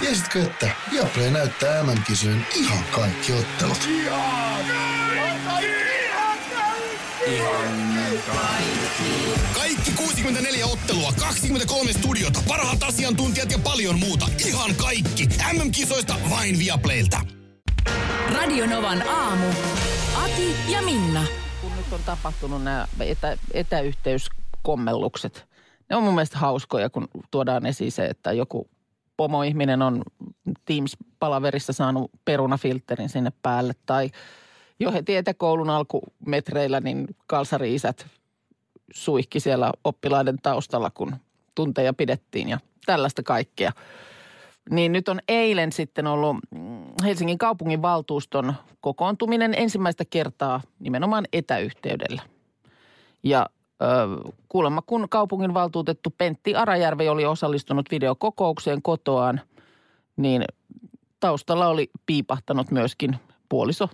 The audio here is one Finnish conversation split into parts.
Tiesitkö, että Viaplay näyttää MM-kisojen ihan kaikki ottelut? Kaikki 64 ottelua, 23 studiota, parhaat asiantuntijat ja paljon muuta. Ihan kaikki. MM-kisoista vain Viaplaylta. Radionovan aamu. Ati ja Minna. kun nyt on tapahtunut nämä etä, etäyhteyskommellukset. Ne on mun mielestä hauskoja, kun tuodaan esiin se, että joku pomoihminen on Teams-palaverissa saanut perunafilterin sinne päälle. Tai jo heti etäkoulun alkumetreillä, niin kalsari-isät suihki siellä oppilaiden taustalla, kun tunteja pidettiin ja tällaista kaikkea. Niin nyt on eilen sitten ollut Helsingin kaupungin valtuuston kokoontuminen ensimmäistä kertaa nimenomaan etäyhteydellä. Ja kuulemma kun kaupungin valtuutettu Pentti Arajärvi oli osallistunut videokokoukseen kotoaan, niin taustalla oli piipahtanut myöskin puoliso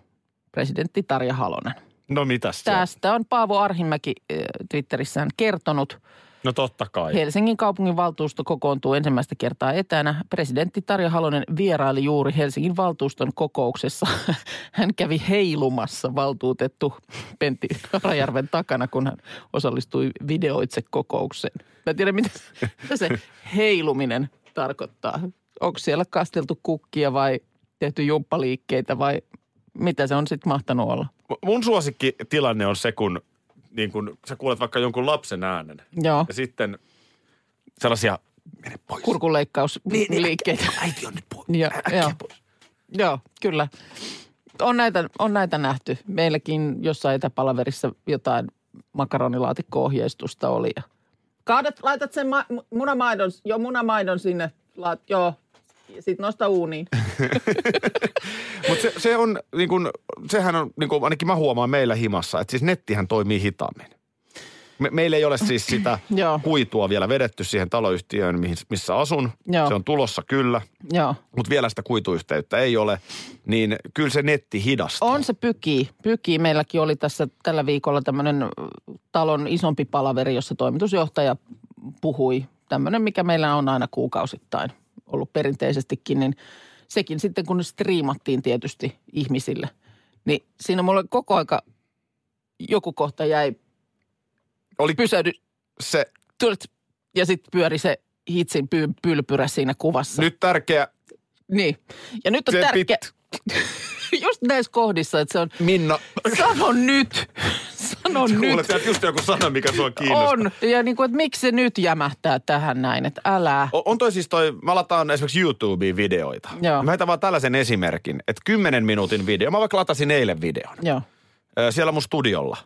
presidentti Tarja Halonen. No mitäs se? Tästä on Paavo Arhimäki Twitterissään kertonut – No totta kai. Helsingin kaupungin valtuusto kokoontuu ensimmäistä kertaa etänä. Presidentti Tarja Halonen vieraili juuri Helsingin valtuuston kokouksessa. Hän kävi heilumassa valtuutettu Pentti Rajärven takana, kun hän osallistui videoitse kokoukseen. Mä en tiedä, mitä, mitä se heiluminen tarkoittaa. Onko siellä kasteltu kukkia vai tehty jumppaliikkeitä vai mitä se on sitten mahtanut olla? Mun suosikki tilanne on se, kun, niin kun sä kuulet vaikka jonkun lapsen äänen. Joo, Ja sitten sellaisia, mene pois. kurkunleikkausliikkeitä. Äiti on nyt pois. Joo, Äkkiä joo. pois. Joo, kyllä. On näitä, on näitä nähty. Meilläkin jossain etäpalaverissa jotain makaronilaatikko-ohjeistusta oli. Ja Kaadat, laitat sen ma- munamaidon, joo munamaidon sinne, laat, joo. Sitten nosta uuniin. Mutta se, se on, niin kun, sehän on, niin kun, ainakin mä huomaan meillä himassa, että siis nettihän toimii hitaammin. Me, meillä ei ole siis sitä kuitua vielä vedetty siihen taloyhtiöön, mihin, missä asun. Joo. Se on tulossa kyllä, mutta vielä sitä kuituyhteyttä ei ole. Niin kyllä se netti hidastaa. On se pykii. Pykii. Meilläkin oli tässä tällä viikolla tämmöinen talon isompi palaveri, jossa toimitusjohtaja puhui. Tämmöinen, mikä meillä on aina kuukausittain ollut perinteisestikin, niin sekin sitten kun striimattiin tietysti ihmisille. Niin siinä mulle koko aika joku kohta jäi Oli pysähdy se tulet, ja sitten pyöri se hitsin py- pylpyrä siinä kuvassa. nyt tärkeä, Niin. Ja nyt on se tärkeä, pit, just näissä kohdissa, että se on, Minna, sano nyt, sano nyt. kuulet sieltä just joku sana, mikä sua kiinnostaa. On. Ja niin kuin, että miksi se nyt jämähtää tähän näin, että älä. O- On toi siis toi, mä lataan esimerkiksi YouTubeen videoita. Joo. Mä heitän vaan tällaisen esimerkin, että 10 minuutin video. Mä vaikka latasin eilen videon. Joo. Siellä mun studiolla.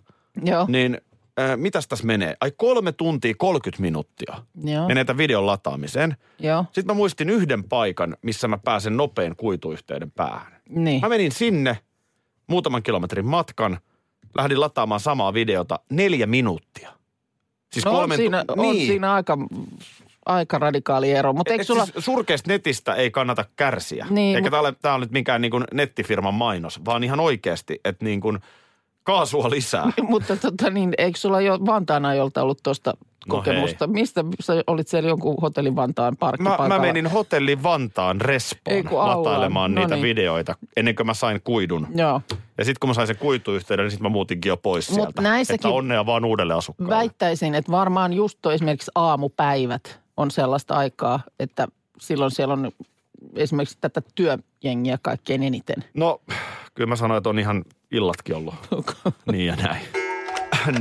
Joo. Niin ö, mitäs tässä menee? Ai kolme tuntia 30 minuuttia Joo. menee tämän videon lataamiseen. Joo. Sitten mä muistin yhden paikan, missä mä pääsen nopein kuituyhteyden päähän. Niin. Mä menin sinne muutaman kilometrin matkan, lähdin lataamaan samaa videota neljä minuuttia. Siis No on kolmen tu- siinä, on niin. siinä aika, aika radikaali ero. Mutta eikö Et sulla... siis surkeasta netistä ei kannata kärsiä. Niin, Eikä mut- tämä ole, tää ole nyt mikään niin nettifirman mainos, vaan ihan oikeasti, että niin kuin kaasua lisää. Mutta tota niin, eikö sulla jo Vantaan ajolta ollut tuosta No kokemusta? Mistä sä olit siellä jonkun hotellin Vantaan Mä, parkkipaikalla? mä menin hotelli Vantaan Respoon latailemaan No niitä niin. videoita ennen kuin mä sain kuidun. Joo. Ja sitten kun mä sain sen kuituyhteyden, niin sitten mä muutinkin jo pois Mut sieltä. näissäkin- Että onnea vaan uudelle asukkaalle. Väittäisin, että varmaan just toi esimerkiksi aamupäivät on sellaista aikaa, että silloin siellä on esimerkiksi tätä työjengiä kaikkein eniten. No, kyllä mä sanoin, että on ihan illatkin ollut. niin ja näin.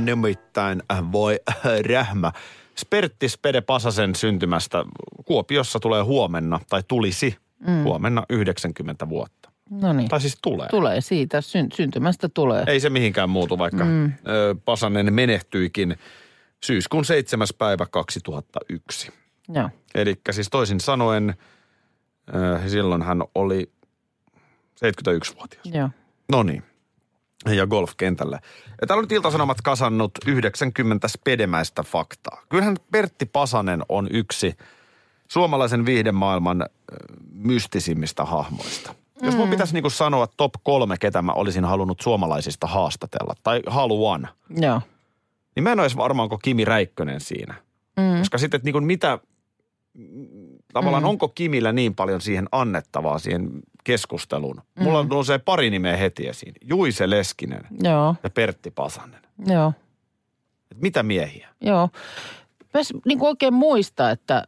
Nimittäin äh, voi äh, rähmä. Spertti Spede Pasasen syntymästä Kuopiossa tulee huomenna, tai tulisi mm. huomenna 90 vuotta. No niin, Tai siis tulee. tulee siitä, syn, syntymästä tulee. Ei se mihinkään muutu, vaikka mm. ö, Pasanen menehtyikin syyskuun 7. päivä 2001. Joo. Eli siis toisin sanoen, ö, silloin hän oli 71-vuotias. Joo. No niin. Ja golfkentälle. Ja täällä on nyt Ilta-Sanomat kasannut 90 spedemäistä faktaa. Kyllähän Pertti Pasanen on yksi suomalaisen viihdemaailman mystisimmistä hahmoista. Jos mun pitäisi niinku sanoa top kolme, ketä mä olisin halunnut suomalaisista haastatella, tai haluan, Joo. niin mä en olisi varmaan kuin Kimi Räikkönen siinä. Mm. Koska sitten, että niinku mitä, tavallaan mm. onko Kimillä niin paljon siihen annettavaa siihen keskusteluun. Mm. Mulla nousee pari nimeä heti esiin. Juise Leskinen Joo, ja Pertti Pasanen. joo. Et mitä miehiä? Joo. Pitäisi niin kuin oikein muistaa, että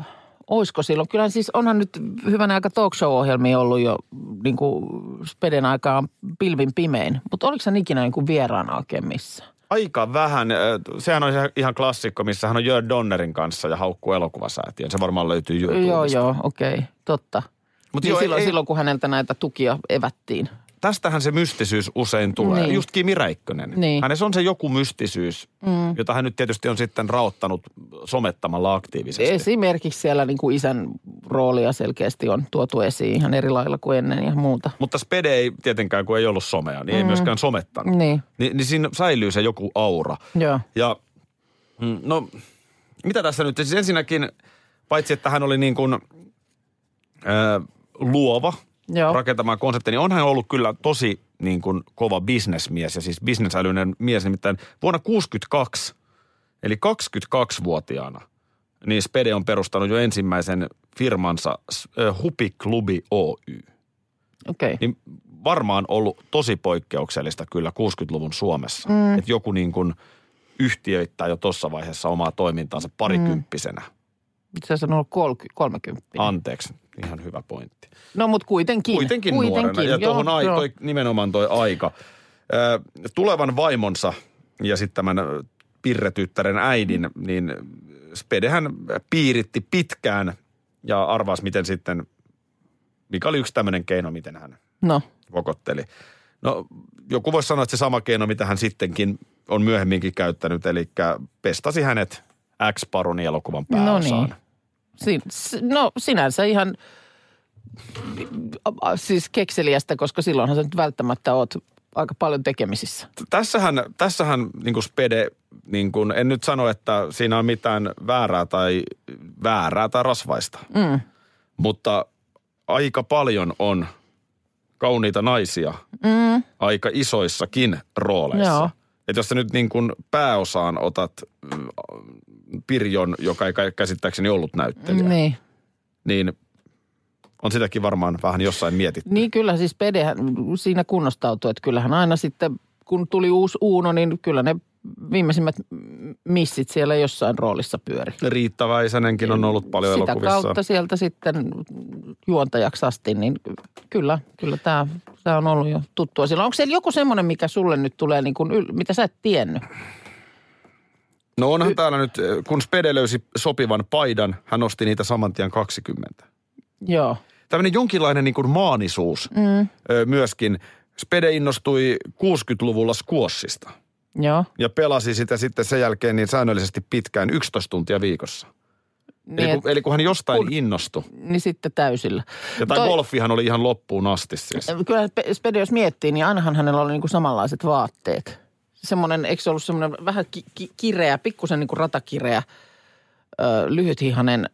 äh, olisiko silloin. Kyllä siis onhan nyt hyvänä aika talk show-ohjelmia ollut jo niin kuin Speden aikaan pilvin pimein. Mutta oliko se ikinä niin kuin vieraana oikein missä? Aika vähän. Äh, Sehän on ihan- ihan klassikko, missä hän on Jörn Donnerin kanssa ja haukkuu elokuvasäätiön. Se varmaan löytyy YouTubesta. Joo, joo, okei, okay, totta. Mut niin joo, silloin, ei- silloin, kun häneltä näitä tukia evättiin. Tästähän se mystisyys usein tulee. Niin. Just Kimi Räikkönen. Niin. Hänessä on se joku mystisyys, mm. jota hän nyt tietysti on sitten raottanut somettamalla aktiivisesti. Esimerkiksi siellä niin kuin isän roolia selkeästi on tuotu esiin ihan eri lailla kuin ennen ja muuta. Mutta Spede ei tietenkään, kun ei ollut somea, niin mm. ei myöskään somettanut. Niin, Ni, niin siinä säilyy se joku aura. joo. Ja mm, no, mitä tässä nyt? Siis ensinnäkin, paitsi että hän oli niin kuin äh, luova Joo. rakentamaan konseptia, niin on hän ollut kyllä tosi niin kuin kova bisnesmies ja siis bisnesälyinen mies. Nimittäin vuonna 62, eli 22-vuotiaana, niin Spede on perustanut jo ensimmäisen firmansa Hupiklubi Oy. Okei. Okay. Niin varmaan ollut tosi poikkeuksellista kyllä 60-luvun Suomessa. Mm. Että joku niin kuin yhtiöittää jo tuossa vaiheessa omaa toimintaansa parikymppisenä. Se on ollut 30, 30. Anteeksi, ihan hyvä pointti. No mutta kuitenkin. Kuitenkin, nuorena. Ja tuohon ai, joo. toi, nimenomaan toi aika. Ö, tulevan vaimonsa ja sitten tämän pirretyttären äidin, niin Spedehän piiritti pitkään ja arvas miten sitten, mikä oli yksi tämmöinen keino, miten hän No, vokotteli. No joku voisi sanoa, että se sama keino, mitä hän sittenkin on myöhemminkin käyttänyt, eli pestasi hänet X-Paronin elokuvan no pääosaan. niin. No sinänsä ihan siis kekseliästä, koska silloinhan sä nyt välttämättä oot aika paljon tekemisissä. Tässähän, tässähän niin kuin Spede, niin kuin, en nyt sano, että siinä on mitään väärää tai väärää tai rasvaista. Mm. Mutta aika paljon on kauniita naisia Mm. aika isoissakin rooleissa. Joo. Että jos sä nyt niin kuin pääosaan otat mm, Pirjon, joka ei kä- käsittääkseni ollut näyttelijä, Niin. niin on sitäkin varmaan vähän jossain mietitty. Niin kyllä siis Pedehän siinä kunnostautui, että kyllähän aina sitten kun tuli uusi Uuno, niin kyllä ne viimeisimmät missit siellä jossain roolissa pyöri. Riitta Väisänenkin on ollut paljon Sitä elokuvissa. kautta sieltä sitten juontajaksi asti, niin kyllä, kyllä tämä, tämä on ollut jo tuttua silloin. Onko siellä joku semmoinen, mikä sulle nyt tulee, niin kuin, mitä sä et tiennyt? No onhan täällä nyt, kun Spede löysi sopivan paidan, hän nosti niitä saman tien 20. Joo. Tämmöinen jonkinlainen niin kuin maanisuus mm. myöskin. Spede innostui 60-luvulla squashista Joo. ja pelasi sitä sitten sen jälkeen niin säännöllisesti pitkään 11 tuntia viikossa. Niin, eli, et, kun, eli kun hän jostain innostui. niin sitten täysillä. Ja tämä golfihan oli ihan loppuun asti siis. Kyllä Pe- Spede, jos miettii, niin ainahan hänellä oli niin kuin samanlaiset vaatteet. Semmoinen, eikö se ollut semmoinen vähän ki- ki- kireä, pikkusen niin kuin ratakireä, ö, lyhythihanen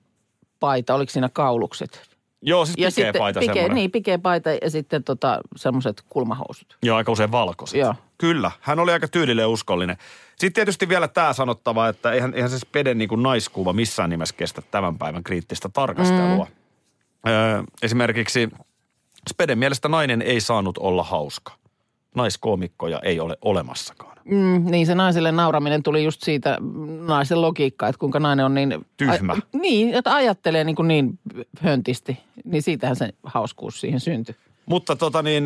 paita, oliko siinä kaulukset? Joo, siis pikeä paita pike, semmoinen. Niin, pikeä paita ja sitten tota, semmoiset kulmahousut. Joo, aika usein valkoiset. Joo. Kyllä, hän oli aika tyylille ja uskollinen. Sitten tietysti vielä tämä sanottava, että eihän, eihän se Speden niin kuin naiskuva missään nimessä kestä tämän päivän kriittistä tarkastelua. Mm. Öö, esimerkiksi Speden mielestä nainen ei saanut olla hauska. Naiskoomikkoja ei ole olemassakaan. Mm, niin se naiselle nauraminen tuli just siitä naisen logiikkaa, että kuinka nainen on niin... Tyhmä. A, niin, että ajattelee niin, kuin niin höntisti. Niin siitähän se hauskuus siihen syntyi. Mutta tota niin,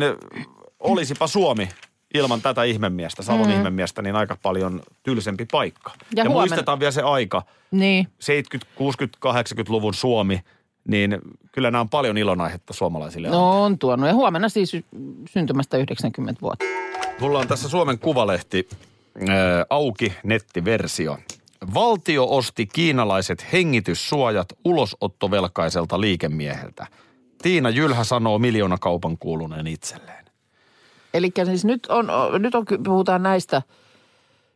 olisipa Suomi ilman tätä ihmemiestä, Savon mm. ihmemiestä, niin aika paljon tylsempi paikka. Ja, Ja huomenna- muistetaan vielä se aika, Niin. 70, 60, 80-luvun Suomi, niin kyllä nämä on paljon ilonaihetta suomalaisille. No on tuonut. Ja huomenna siis syntymästä 90 vuotta. Mulla on tässä Suomen Kuvalehti ää, auki nettiversio. Valtio osti kiinalaiset hengityssuojat ulosottovelkaiselta liikemieheltä. Tiina Jylhä sanoo miljoonakaupan kuuluneen itselleen. Eli siis nyt, on, nyt on, puhutaan näistä,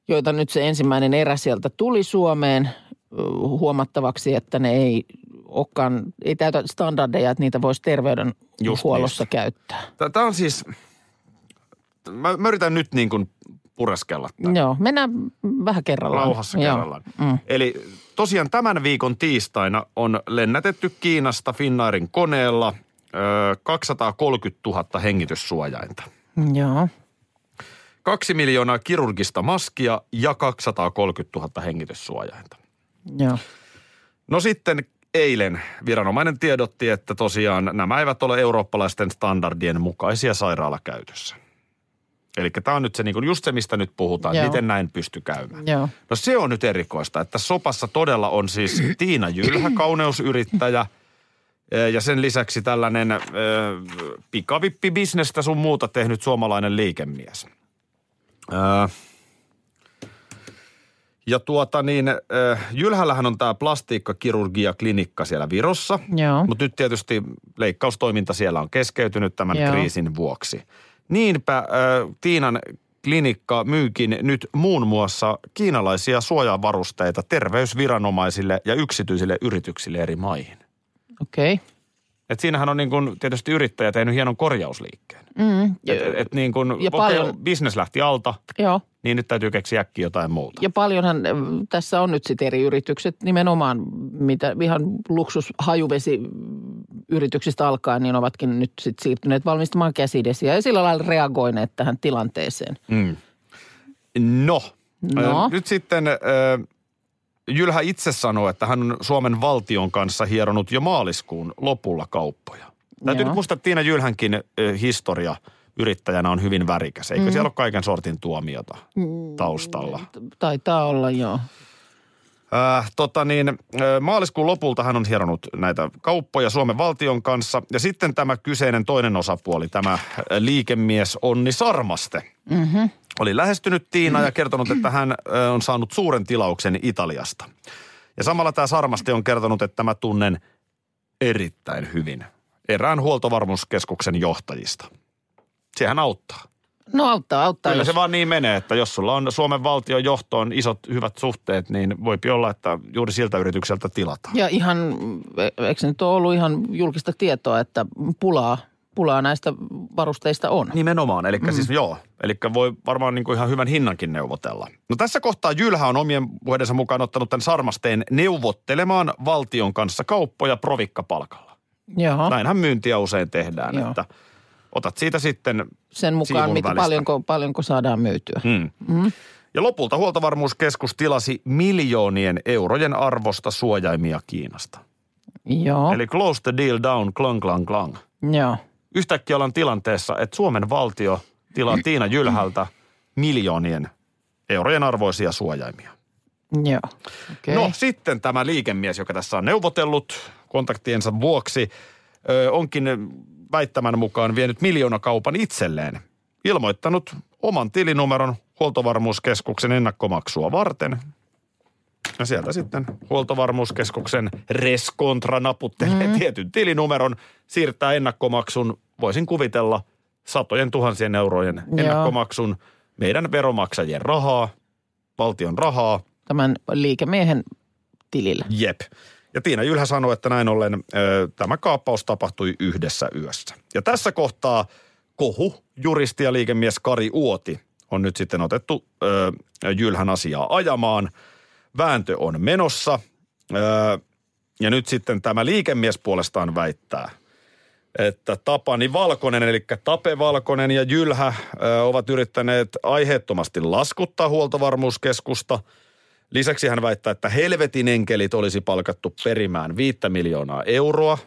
joita nyt se ensimmäinen erä sieltä tuli Suomeen huomattavaksi, että ne ei olekaan, ei täytä standardeja, että niitä voisi terveydenhuollossa niistä. käyttää. Tämä on siis, mä, mä yritän nyt niin kuin pureskella tämän. Joo, mennään vähän kerrallaan. Rauhassa Joo. kerrallaan. Mm. Eli tosiaan tämän viikon tiistaina on lennätetty Kiinasta Finnairin koneella ö, 230 000 hengityssuojainta. Joo. Kaksi miljoonaa kirurgista maskia ja 230 000 hengityssuojainta. Joo. No sitten eilen viranomainen tiedotti, että tosiaan nämä eivät ole eurooppalaisten standardien mukaisia sairaalakäytössä. Eli tämä on nyt se, niin just se, mistä nyt puhutaan, Joo. miten näin pysty käymään. Joo. No se on nyt erikoista, että sopassa todella on siis Tiina Jylhä, kauneusyrittäjä, eh, ja sen lisäksi tällainen äh, pikavippibisnestä sun muuta tehnyt suomalainen liikemies. Äh, ja tuota niin, äh, Jylhällähän on tämä plastiikkakirurgia-klinikka siellä Virossa, Joo. mutta nyt tietysti leikkaustoiminta siellä on keskeytynyt tämän Joo. kriisin vuoksi. Niinpä äh, Tiinan klinikka myykin nyt muun muassa kiinalaisia suojavarusteita terveysviranomaisille ja yksityisille yrityksille eri maihin. Okei. Okay. Et siinähän on niin kun tietysti yrittäjä tehnyt hienon korjausliikkeen. Mm. Et, et niin kun, Ja okei, paljon- business lähti alta, Joo. niin nyt täytyy keksiä äkkiä jotain muuta. Ja paljonhan äh, tässä on nyt sitten eri yritykset nimenomaan, mitä ihan luksushajuvesi yrityksistä alkaen, niin ovatkin nyt sitten siirtyneet valmistamaan käsidesiä ja sillä lailla reagoineet tähän tilanteeseen. Mm. No, No. Nyt sitten ö, Jylhä itse sanoo, että hän on Suomen valtion kanssa hieronut jo maaliskuun lopulla kauppoja. Täytyy Joo. nyt muistaa, että Tiina Jylhänkin ö, historia yrittäjänä on hyvin värikäs. Eikö mm. siellä ole kaiken sortin tuomiota taustalla? Taitaa olla, joo. Äh, tota niin, äh, maaliskuun lopulta hän on hieronut näitä kauppoja Suomen valtion kanssa. Ja sitten tämä kyseinen toinen osapuoli, tämä äh, liikemies Onni Sarmaste, mm-hmm. oli lähestynyt Tiinaa ja kertonut, että hän äh, on saanut suuren tilauksen Italiasta. Ja samalla tämä Sarmaste on kertonut, että mä tunnen erittäin hyvin erään huoltovarmuuskeskuksen johtajista. Sehän auttaa. No auttaa, auttaa. Kyllä jos- se vaan niin menee, että jos sulla on Suomen valtion johtoon isot hyvät suhteet, niin voipi olla, että juuri siltä yritykseltä tilataan. Ja ihan, e- eikö se nyt ole ollut ihan julkista tietoa, että pulaa, pulaa näistä varusteista on? Nimenomaan, eli mm. siis joo. Eli voi varmaan niin kuin ihan hyvän hinnankin neuvotella. No tässä kohtaa Jylhä on omien puheidensa mukaan ottanut tämän sarmasteen neuvottelemaan valtion kanssa kauppoja provikkapalkalla. Joo. Näinhän myyntiä usein tehdään, Joo. että otat siitä sitten Sen mukaan, mitä, välistä. paljonko, paljonko saadaan myytyä. Mm. Mm. Ja lopulta huoltovarmuuskeskus tilasi miljoonien eurojen arvosta suojaimia Kiinasta. Joo. Eli close the deal down, klang, klang, klang. Joo. Yhtäkkiä ollaan tilanteessa, että Suomen valtio tilaa Tiina Jylhältä miljoonien eurojen arvoisia suojaimia. Joo. Okay. No sitten tämä liikemies, joka tässä on neuvotellut kontaktiensa vuoksi, ö, onkin väittämän mukaan vienyt miljoonakaupan itselleen. Ilmoittanut oman tilinumeron huoltovarmuuskeskuksen ennakkomaksua varten. Ja sieltä sitten huoltovarmuuskeskuksen reskontra naputtelee mm. tietyn tilinumeron, siirtää ennakkomaksun, voisin kuvitella, satojen tuhansien eurojen Joo. ennakkomaksun meidän veromaksajien rahaa, valtion rahaa, Tämän liikemiehen tilille. Jep. Ja Tiina Jylhä sanoi, että näin ollen ö, tämä kaappaus tapahtui yhdessä yössä. Ja tässä kohtaa kohu, juristi ja liikemies Kari Uoti on nyt sitten otettu ö, Jylhän asiaa ajamaan. Vääntö on menossa. Ö, ja nyt sitten tämä liikemies puolestaan väittää, että Tapani Valkonen, eli Tape Valkonen ja Jylhä ö, ovat yrittäneet aiheettomasti laskuttaa huoltovarmuuskeskusta. Lisäksi hän väittää, että helvetin enkelit olisi palkattu perimään viittä miljoonaa euroa.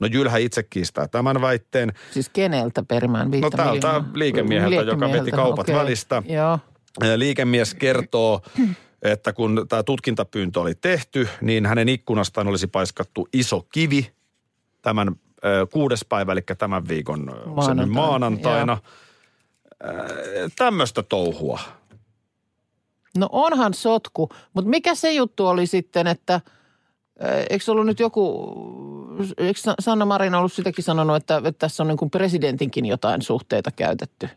No Jylhä itse kiistää tämän väitteen. Siis keneltä perimään viittä No täältä miljoonaa? liikemieheltä, joka veti Liikemieheltä, kaupat okei. välistä. Joo. Ja Liikemies kertoo, että kun tämä tutkintapyyntö oli tehty, niin hänen ikkunastaan olisi paiskattu iso kivi tämän ö, kuudes päivä, eli tämän viikon nyt Maanantaina, maanantaina. Tämmöistä touhua. No onhan sotku, mutta mikä se juttu oli sitten, että eikö ollut nyt joku, eikö Sa- Sanna Marin ollut sitäkin sanonut, että, että tässä on niin kuin presidentinkin jotain suhteita käytetty?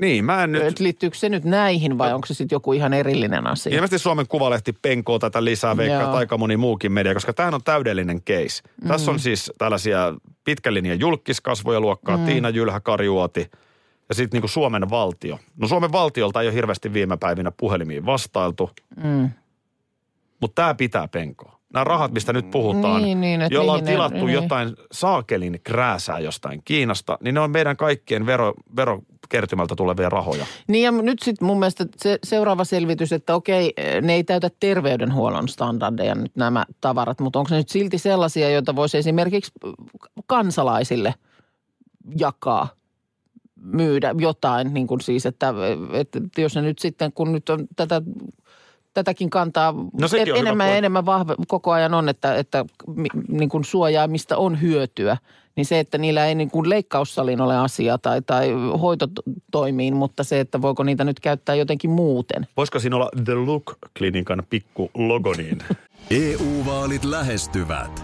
Niin, mä en nyt... Liittyykö se nyt näihin vai onko se sitten joku ihan erillinen asia? Ilmeisesti Suomen Kuvalehti penkoo tätä lisää, veikkaa aika moni muukin media, koska tämähän on täydellinen case. Mm. Tässä on siis tällaisia pitkän linjan julkiskasvoja luokkaa, mm. Tiina Jylhä, Kari Uoti, ja sitten niin Suomen valtio. No Suomen valtiolta ei ole hirveästi viime päivinä puhelimiin vastailtu, Mm. mutta tämä pitää penkoa. Nämä rahat, mistä nyt puhutaan, Niin, niin, et jolla on ne- tilattu niin. jotain saakelin krääsää jostain Kiinasta, niin ne on meidän kaikkien vero, verokertymältä tulevia rahoja. Niin ja nyt sitten mun mielestä se seuraava selvitys, että okei, ne ei täytä terveydenhuollon standardeja nyt nämä tavarat, mutta onko se nyt silti sellaisia, joita voisi esimerkiksi kansalaisille jakaa, myydä jotain, niin kuin siis, että, että jos ne nyt sitten, kun nyt on tätä tätäkin kantaa No hyvä enemmän ja enemmän vahve, koko ajan on, että, että niin kuin suojaamista on hyötyä. Niin se, että niillä ei niin kuin leikkaussalin ole asia tai, tai hoitotoimiin, mutta se, että voiko niitä nyt käyttää jotenkin muuten. Voisiko siinä olla The Look-klinikan pikku logo niin? EU-vaalit lähestyvät.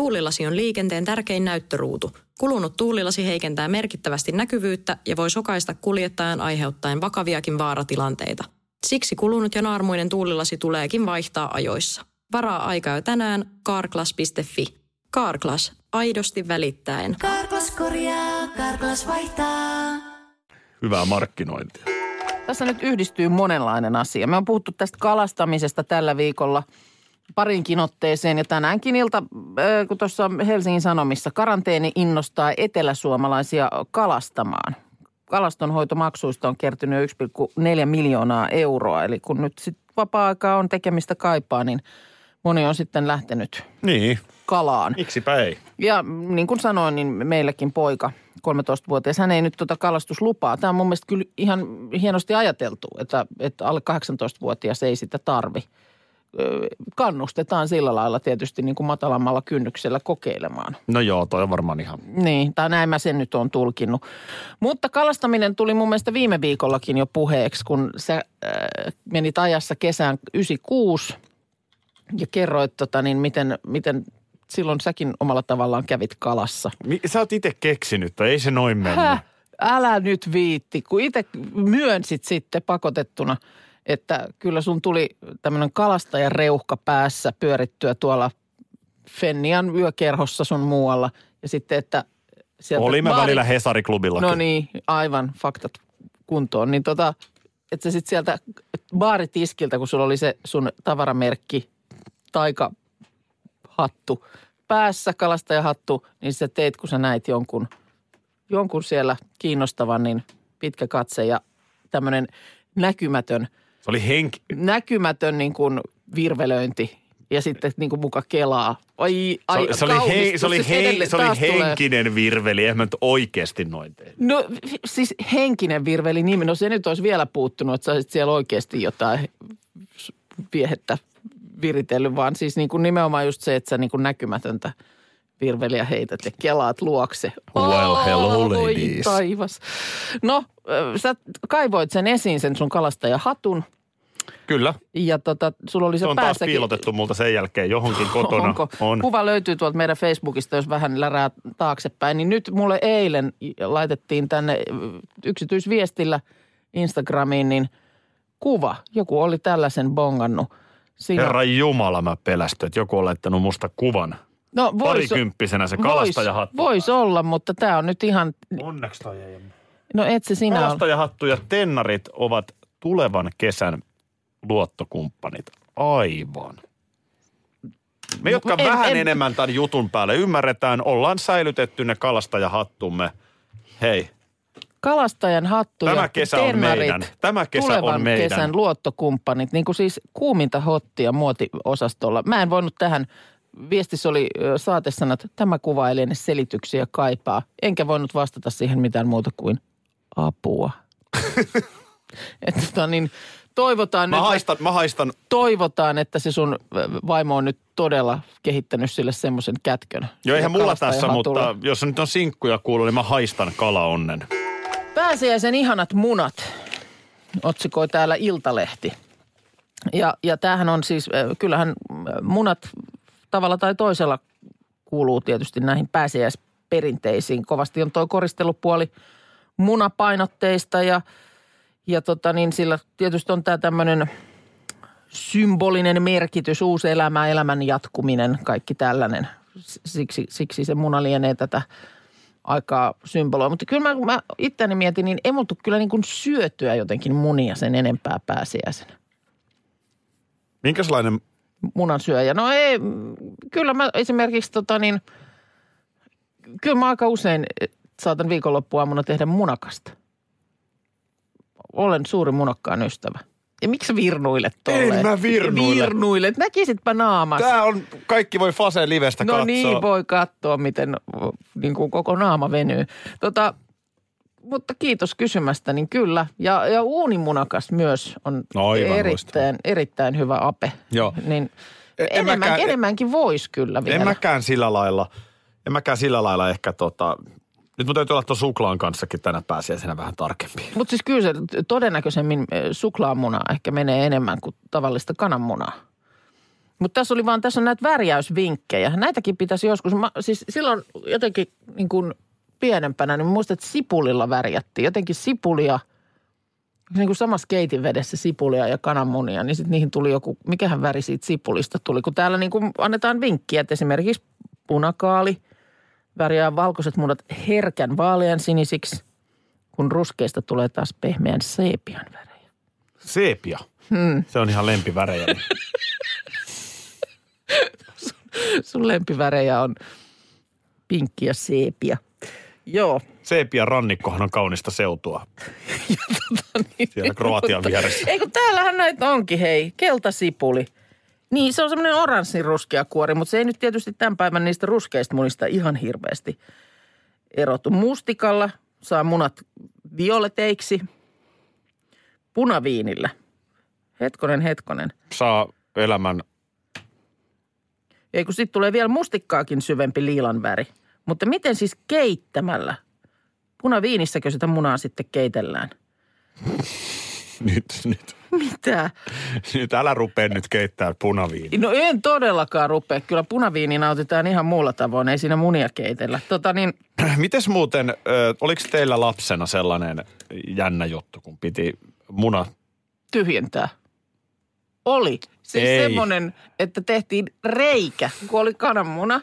Tuulilasi on liikenteen tärkein näyttöruutu. Kulunut tuulilasi heikentää merkittävästi näkyvyyttä ja voi sokaista kuljettajan aiheuttaen vakaviakin vaaratilanteita. Siksi kulunut ja naarmuinen tuulilasi tuleekin vaihtaa ajoissa. Varaa aikaa jo tänään karklas.fi. Karklas, aidosti välittäen. Karklas korjaa, Karklas vaihtaa. Hyvää markkinointia. Tässä nyt yhdistyy monenlainen asia. Me on puhuttu tästä kalastamisesta tällä viikolla parinkin otteeseen ja tänäänkin ilta, kun tuossa Helsingin Sanomissa karanteeni innostaa eteläsuomalaisia kalastamaan. Kalastonhoitomaksuista on kertynyt 1,4 miljoonaa euroa, eli kun nyt sitten vapaa-aikaa on tekemistä kaipaa, niin moni on sitten lähtenyt Niin, kalaan. miksipä ei? Ja niin kuin sanoin, niin meilläkin poika, 13-vuotias, hän ei nyt tuota kalastuslupaa. Tämä on mun mielestä kyllä ihan hienosti ajateltu, että, että alle 18-vuotias ei sitä tarvi. Kannustetaan sillä lailla tietysti niin kuin matalammalla kynnyksellä kokeilemaan. No joo, toi on varmaan ihan... Niin, tai näin mä sen nyt on tulkinnut. Mutta kalastaminen tuli mun mielestä viime viikollakin jo puheeksi, kun sä äh, menit ajassa kesään 96 ja kerroit, tota, niin miten, miten silloin säkin omalla tavallaan kävit kalassa. Sä oot itse keksinyt, tai ei se noin mennyt. Häh? Älä nyt viitti, kun itse myönsit sitten pakotettuna, että kyllä sun tuli tämmöinen kalastajan reuhka päässä pyörittyä tuolla Fennian yökerhossa sun muualla. Ja sitten, että sieltä Olimme baari- välillä Hesariklubillakin. No niin, aivan faktat kuntoon. Niin tota, että sä sitten sieltä baaritiskiltä, kun sulla oli se sun tavaramerkki, taikahattu päässä, kalastajahattu, niin sä teit, kun sä näit jonkun, jonkun siellä kiinnostavan, niin pitkä katse ja tämmöinen näkymätön, Se oli henk... näkymätön niin kuin virvelöinti ja sitten niin kuin muka kelaa. Ai, Se, ai, oli- se, oli, he, kauhistus. se, oli, Siis he, edelleen se oli taas tulee. henkinen virveli, eihän mä nyt oikeasti noin tehnyt. No siis henkinen virveli nimi, no se nyt olisi vielä puuttunut, että sä siellä oikeasti jotain viehettä viritellyt, vaan siis niin kuin nimenomaan just se, että sä niin kuin näkymätöntä virveliä heität ja kelaat luokse. Well, hello, ladies. taivas. No, sä kaivoit sen esiin, sen sun kalastajahatun. Kyllä, Ja tota, sulla oli se, se on taas päässäkin- piilotettu multa sen jälkeen johonkin kotona. Onko? On. Kuva löytyy tuolta meidän Facebookista, jos vähän lärää taaksepäin. Niin nyt mulle eilen laitettiin tänne yksityisviestillä Instagramiin, niin kuva. Joku oli tällaisen bongannut. Siinä, Herra Jumala, mä pelästyn, että joku on laittanut musta kuvan. No, Parikymppisenä se kalastajahattu. Vois, vois olla, mutta tämä on nyt ihan, Onneksi toi ei no et se sinä. Kalastajahattu ja tennarit ovat tulevan kesän luottokumppanit. Aivan. Me, jotka En- vähän en- enemmän tämän jutun päälle ymmärretään, ollaan säilytetty ne kalastajahattumme hei, Kalastajan hattu Tämä ja kesä on tennarit, meidän. Tämä kesä on tulevan meidän. kesän luottokumppanit, niin kuin siis kuuminta hottia muotiosastolla. Mä en voinut tähän, viestissä oli saatesanat, tämä kuva ei liene selityksiä kaipaa. Enkä voinut vastata siihen mitään muuta kuin apua. että tota niin, toivotaan mä nyt, haistan, mä haistan, toivotaan, että se sun vaimo on nyt todella kehittänyt sille semmoisen kätkön. jo eihän mulla tässä, mutta jos nyt on sinkkuja kuuluu, niin mä haistan kalaonnen. Pääsiäisen ihanat munat, otsikoi täällä Iltalehti. Ja, ja tämähän on siis, äh, kyllähän äh, munat tavalla tai toisella kuuluu tietysti näihin pääsiäisperinteisiin. Kovasti on tuo koristelupuoli munapainotteista ja, ja tota niin, sillä tietysti on tämä tämmöinen symbolinen merkitys, uusi elämä, elämän jatkuminen, kaikki tällainen. Siksi, siksi se muna lienee tätä aikaa symboloi. Mutta kyllä mä, mä itseäni mietin, niin ei multa kyllä niin kuin syötyä jotenkin munia sen enempää pääsiäisenä. Minkälainen, Munansyöjä. No ei, kyllä mä esimerkiksi tota niin, kyllä mä aika usein saatan viikonloppuaamuna tehdä munakasta. Olen suuri munakkaan ystävä. Ja miksi virnuilet tolleen? En mä virnuile. Virnuilet. Näkisitpä naamas. tää on, kaikki voi Fase livestä No katsoa. niin, voi katsoa, miten niin kuin koko naama venyy. Tota, mutta kiitos kysymästä, niin kyllä. Ja, ja uunimunakas myös on No erittäin, erittäin hyvä ape. Joo. Niin En- en enemmän, mäkään- enemmänkin voisi kyllä vielä. En mäkään sillä lailla, en mäkään sillä lailla ehkä tota, nyt mun täytyy olla tuon suklaan kanssakin tänä pääsiäisenä vähän tarkempi. Mutta siis kyllä se todennäköisemmin eh, suklaamunaa ehkä menee enemmän kuin tavallista kananmunaa. Mutta tässä oli vaan, tässä on näitä värjäysvinkkejä. Näitäkin pitäisi joskus, mä, siis silloin jotenkin niin kuin pienempänä, niin muistan, että sipulilla värjättiin. Jotenkin sipulia, niin kuin samassa keitin vedessä sipulia ja kananmunia, niin sitten niihin tuli joku, mikähän väri siitä sipulista tuli. Kun täällä niin kuin annetaan vinkkiä, että esimerkiksi punakaali värjää valkoiset munat herkän vaalean sinisiksi, kun ruskeista tulee taas pehmeän seepian värejä. Seepia. Hmm. Se on ihan lempivärejä. Sun lempivärejä on pinkki ja seepia. Joo. Seepia rannikkohan on kaunista seutua. Siellä Kroatian vieressä. Ei kun täällähän näitä onkin, hei. Keltasipuli. Niin, se on semmoinen oranssin ruskea kuori, mutta se ei nyt tietysti tämän päivän niistä ruskeista munista ihan hirveästi erotu. Mustikalla saa munat violeteiksi. Punaviinillä. Hetkonen, hetkonen. Saa elämän, Ei kun sitten tulee vielä mustikkaakin syvempi liilan väri. Mutta miten siis keittämällä? Punaviinissäkö sitä munaa sitten keitellään? nyt, nyt, Mitä? nyt älä rupea nyt keittää punaviini. No en todellakaan rupea. Kyllä punaviini nautitaan ihan muulla tavoin. Ei siinä munia keitellä. Tota niin, Mites muuten, oliko teillä lapsena sellainen jännä juttu, kun piti muna tyhjentää. Oli. Siis Ei. semmoinen, että tehtiin reikä, kun oli kananmuna.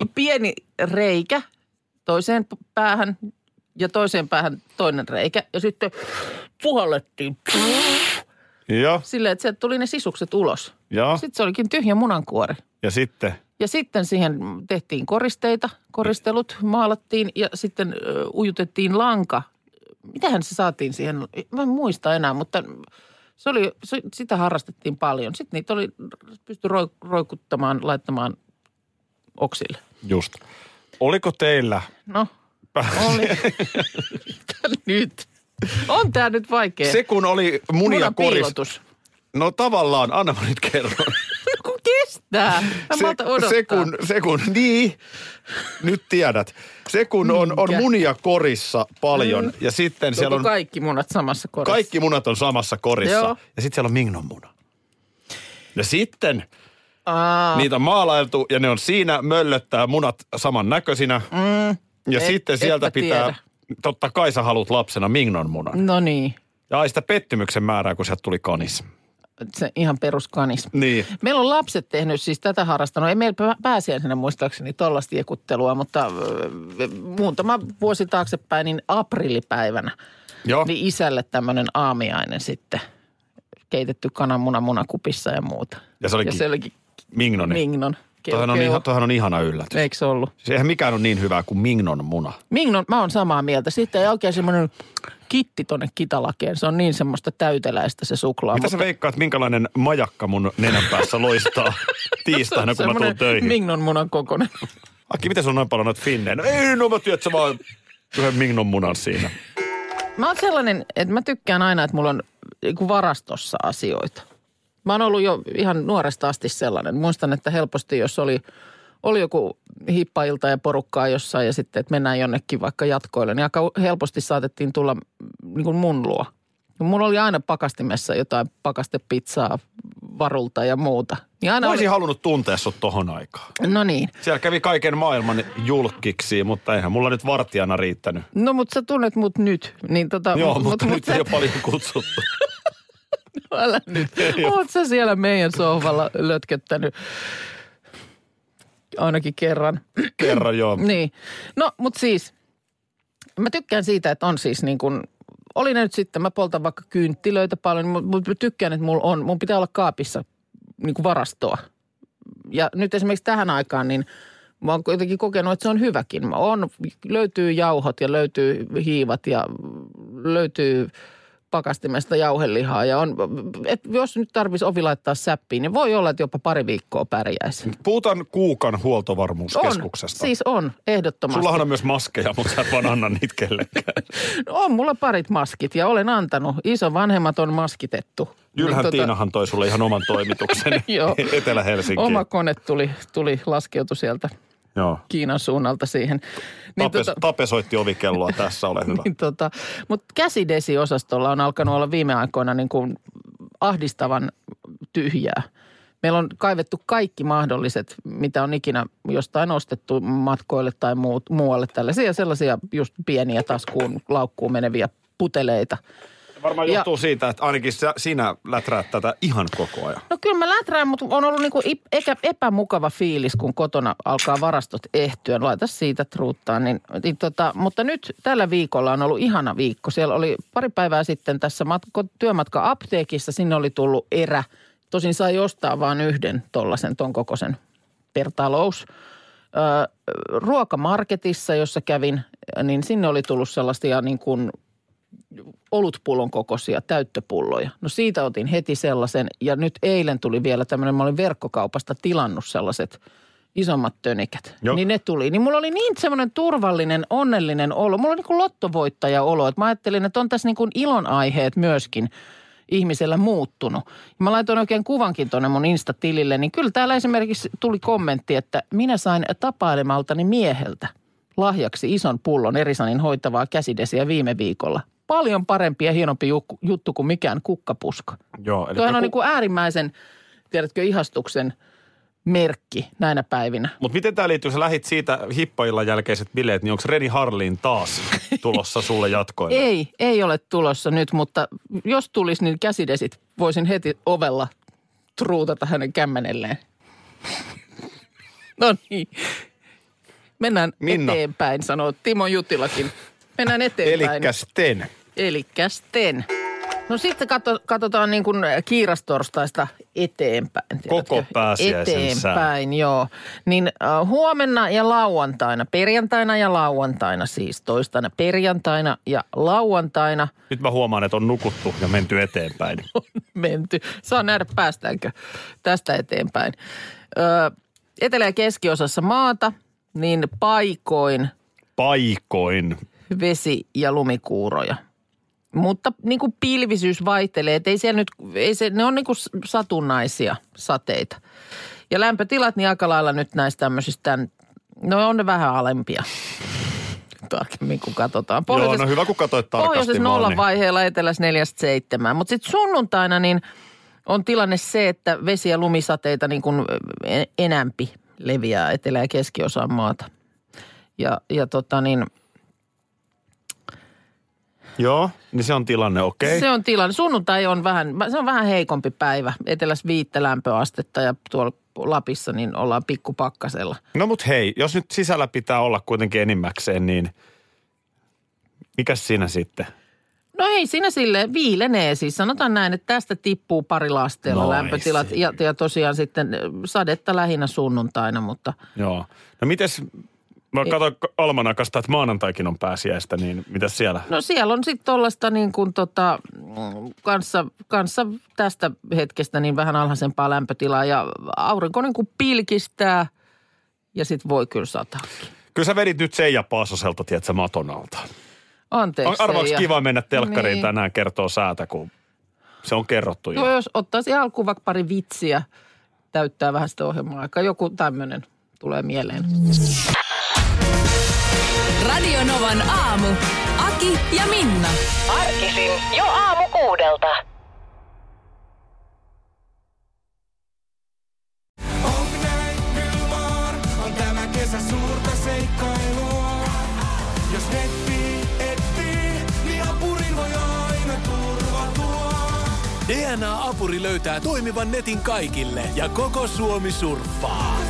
Niin pieni reikä toiseen päähän ja toiseen päähän toinen reikä. Ja sitten puhallettiin Joo, silleen, että sieltä tuli ne sisukset ulos. joo. Sitten se olikin tyhjä munankuori. Ja sitten, Ja sitten siihen tehtiin koristeita, koristelut maalattiin ja sitten ujutettiin lanka. Mitähän se saatiin siihen? Mä en muista enää, mutta se oli, se, sitä harrastettiin paljon. Sitten niitä oli, pysty roi, roikuttamaan, laittamaan oksille. just. Oliko teillä, No, oli. Nyt? On tämä nyt vaikea. se kun oli munia koris... No tavallaan, anna mä nyt kerron. Kestää. Mä se, odottaa. se kun, se kun, niin, nyt tiedät. Se kun on, on munia korissa paljon mm. ja sitten siellä on, kaikki munat samassa korissa? kaikki munat on samassa korissa. Joo. Ja sitten siellä on mignon muna. Ja sitten Aa, niitä on maalailtu ja ne on siinä möllöttää munat samannäköisinä. Mm, ja et- sitten sieltä pitää, tiedä. totta kai sä haluat lapsena mignon munan. no niin. Ja sitä pettymyksen määrää, kun sieltä tuli kanis. Se ihan peruskanis. Niin. Meillä on lapset tehnyt siis tätä harrastanut. Ei meillä pä- pääsiäisenä muistaakseni tollaista jekuttelua, mutta ö, muutama vuosi taaksepäin, niin aprillipäivänä, Joo. niin isälle tämmöinen aamiainen sitten. Keitetty kananmuna munakupissa ja muuta. Ja se olikin ja se olikin Mignoni. mignon. Toihan on, ihan, toihan on ihana yllätys. Eikö se ollut? Siis eihän mikään ole niin hyvää kuin Mignon muna. Mignon, mä oon samaa mieltä. Sitten ei oikein semmoinen kitti tonne kitalakeen. Se on niin semmoista täyteläistä se suklaa. Mitä sä veikkaat, minkälainen majakka mun nenän päässä loistaa tiistaina, kun mä tulen Semmoinen töihin? Mignon munan kokoinen. Aki, miten sun on noin paljon noita finnejä? No ei, no mä tiedän, että sä vaan yhden Mignon munan siinä. Mä oon sellainen, että mä tykkään aina, että mulla on niinku varastossa asioita. Mä oon ollut jo ihan nuoresta asti sellainen. Muistan, että helposti jos oli, oli joku hippailta ja porukkaa jossain ja sitten, että mennään jonnekin vaikka jatkoille, niin aika helposti saatettiin tulla niin kuin mun luo. Mulla oli aina pakastimessa jotain pakastepizzaa, varulta ja muuta. Niin aina Mä olisin oli, halunnut tuntea sut tohon aikaan. no niin. Siellä kävi kaiken maailman julkkiksi, mutta eihän mulla nyt vartijana riittänyt. No mutta sä tunnet mut nyt. Niin tota, Joo, mut- mutta mut nyt sä- ei ole paljon kutsuttu. Älä nyt. Oot sä siellä meidän sohvalla lötköttänyt ainakin kerran. Kerran joo. Niin. No, mutta siis, mä tykkään siitä, että on siis niin kuin, oli ne nyt sitten, mä poltan vaikka kynttilöitä paljon, mutta mä tykkään, että mulla on, mun pitää olla kaapissa niin kuin varastoa. Ja nyt esimerkiksi tähän aikaan, niin mä oon jotenkin kokenut, että se on hyväkin. On, löytyy jauhot ja löytyy hiivat ja löytyy pakastimesta jauhelihaa ja on, et jos nyt tarvitsisi ovi laittaa säppiin, niin voi olla, että jopa pari viikkoa pärjäisi. Puhutaan Kuukan huoltovarmuuskeskuksesta. On, siis on, ehdottomasti. Sullahan on myös maskeja, mutta sä et vaan anna niitä kellekään. No, on mulla parit maskit ja olen antanut. Isovanhemmat on maskitettu. Jylhän Niin tota- Tiinahan toi sulle ihan oman toimituksen. Etelä-Helsinkiin. Oma kone tuli, tuli laskeutui sieltä Joo. Kiinan suunnalta siihen. Tape, tape soitti ovikelloa tässä, ole hyvä. niin tota, mutta käsidesiosastolla on alkanut olla viime aikoina niin kuin ahdistavan tyhjää. Meillä on kaivettu kaikki mahdolliset, mitä on ikinä jostain ostettu matkoille tai muut, muualle tällaisia sellaisia just pieniä taskuun, laukkuun meneviä puteleita. Varmaan Ja- johtuu siitä, että ainakin sä, sinä läträät tätä ihan koko ajan. No kyllä mä läträän, mutta on ollut niinku epämukava fiilis, kun kotona alkaa varastot ehtyä. Laita siitä truuttaan. Niin, niin tota, mutta nyt tällä viikolla on ollut ihana viikko. Siellä oli pari päivää sitten tässä matko, työmatka apteekissa. Sinne oli tullut erä. Tosin sai ostaa vain yhden tollasen ton kokoisen per talous. Ö, ruokamarketissa, jossa kävin, niin sinne oli tullut sellaisia niin kuin olutpullon kokoisia täyttöpulloja. No siitä otin heti sellaisen ja nyt eilen tuli vielä tämmöinen, mä olin verkkokaupasta tilannut sellaiset isommat tönikät. Joo. Niin ne tuli. Niin mulla oli niin semmoinen turvallinen, onnellinen olo. Mulla oli niin kuin lottovoittaja olo. Että mä ajattelin, että on tässä niin kuin ilonaiheet myöskin ihmisellä muuttunut. Mä laitoin oikein kuvankin tuonne mun Insta-tilille, niin kyllä täällä esimerkiksi tuli kommentti, että minä sain tapailemaltani mieheltä lahjaksi ison pullon Erisanin hoitavaa käsidesiä viime viikolla. Paljon parempi ja hienompi ju- juttu kuin mikään kukkapuska. Joo, eli Tuohan on ku- niin kuin äärimmäisen, tiedätkö, ihastuksen merkki näinä päivinä. Mutta miten tämä liittyy, sä lähit siitä hippaillan jälkeiset bileet, niin onko Reni Harlin taas tulossa sulle jatkoille? Ei, ei ole tulossa nyt, mutta jos tulisi, niin käsidesit voisin heti ovella truutata hänen kämmenelleen. No niin. Mennään Minna. eteenpäin, sanoo Timo Jutilakin. Mennään eteenpäin. Elikkä Sten. Elikkä Sten. No sitten katso, katsotaan niin kuin kiirastorstaista eteenpäin. Koko tiedätkö? pääsiäisen Eteenpäin, joo. Niin äh, huomenna ja lauantaina, perjantaina ja lauantaina siis, toistana perjantaina ja lauantaina Nyt mä huomaan, että on nukuttu ja menty eteenpäin. menty. Saa nähdä, päästäänkö tästä eteenpäin. Ö, etelä- ja keskiosassa maata, niin paikoin Paikoin. vesi- ja lumikuuroja. Mutta niin kuin pilvisyys vaihtelee, että ei siellä nyt, ei se, ne on niin kuin satunnaisia sateita. Ja lämpötilat niin aika lailla nyt näistä tämmöisistä, no on ne vähän alempia. Tarkemmin kun katsotaan. Joo, no hyvä kun katsoit tarkasti Pohjoisessa nollan niin. vaiheella, etelässä neljästä seitsemään. Mutta sitten sunnuntaina niin on tilanne se, että vesi- ja lumisateita niin kuin enämpi leviää etelä- ja keskiosaan maata. Ja, ja tota niin, Joo, niin se on tilanne, okei. se on tilanne. Sunnuntai on vähän, se on vähän heikompi päivä. Etelässä viittä lämpöastetta ja tuolla Lapissa niin ollaan pikkupakkasella. No mut hei, jos nyt sisällä pitää olla kuitenkin enimmäkseen, niin mikäs siinä sitten? No ei siinä sille viilenee siis. Sanotaan näin, että tästä tippuu pari lasteella No lämpötilat. Ja, ja tosiaan sitten sadetta lähinnä sunnuntaina, mutta Joo. No mites, mä katsoin almanakasta, että maanantaikin on pääsiäistä, niin mitäs siellä? no siellä on sitten tuollaista niin kuin tota, kanssa, kanssa tästä hetkestä niin vähän alhaisempaa lämpötilaa ja aurinko niin kuin pilkistää ja sitten voi kyllä sataa. Kyllä sä vedit nyt Seija Paasoselta, tiedätkö, maton alta. Anteeksi. Arvaaks Seija. kiva mennä telkkariin Niin. tänään kertoo säätä, kun se on kerrottu jo. Joo, jos ottaisi alkuun vaikka pari vitsiä, täyttää vähän sitä ohjelmaa-aikaa. Joku tämmöinen tulee mieleen. Radio Novan aamu. Aki ja Minna. Arkisin jo aamu kuudelta. DNA-apuri löytää toimivan netin kaikille ja koko Suomi surffaa.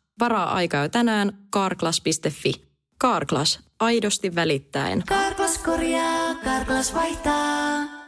Varaa aikaa jo tänään karklas.fi. Karklas, aidosti välittäen. Karklas korjaa, Karklas vaihtaa.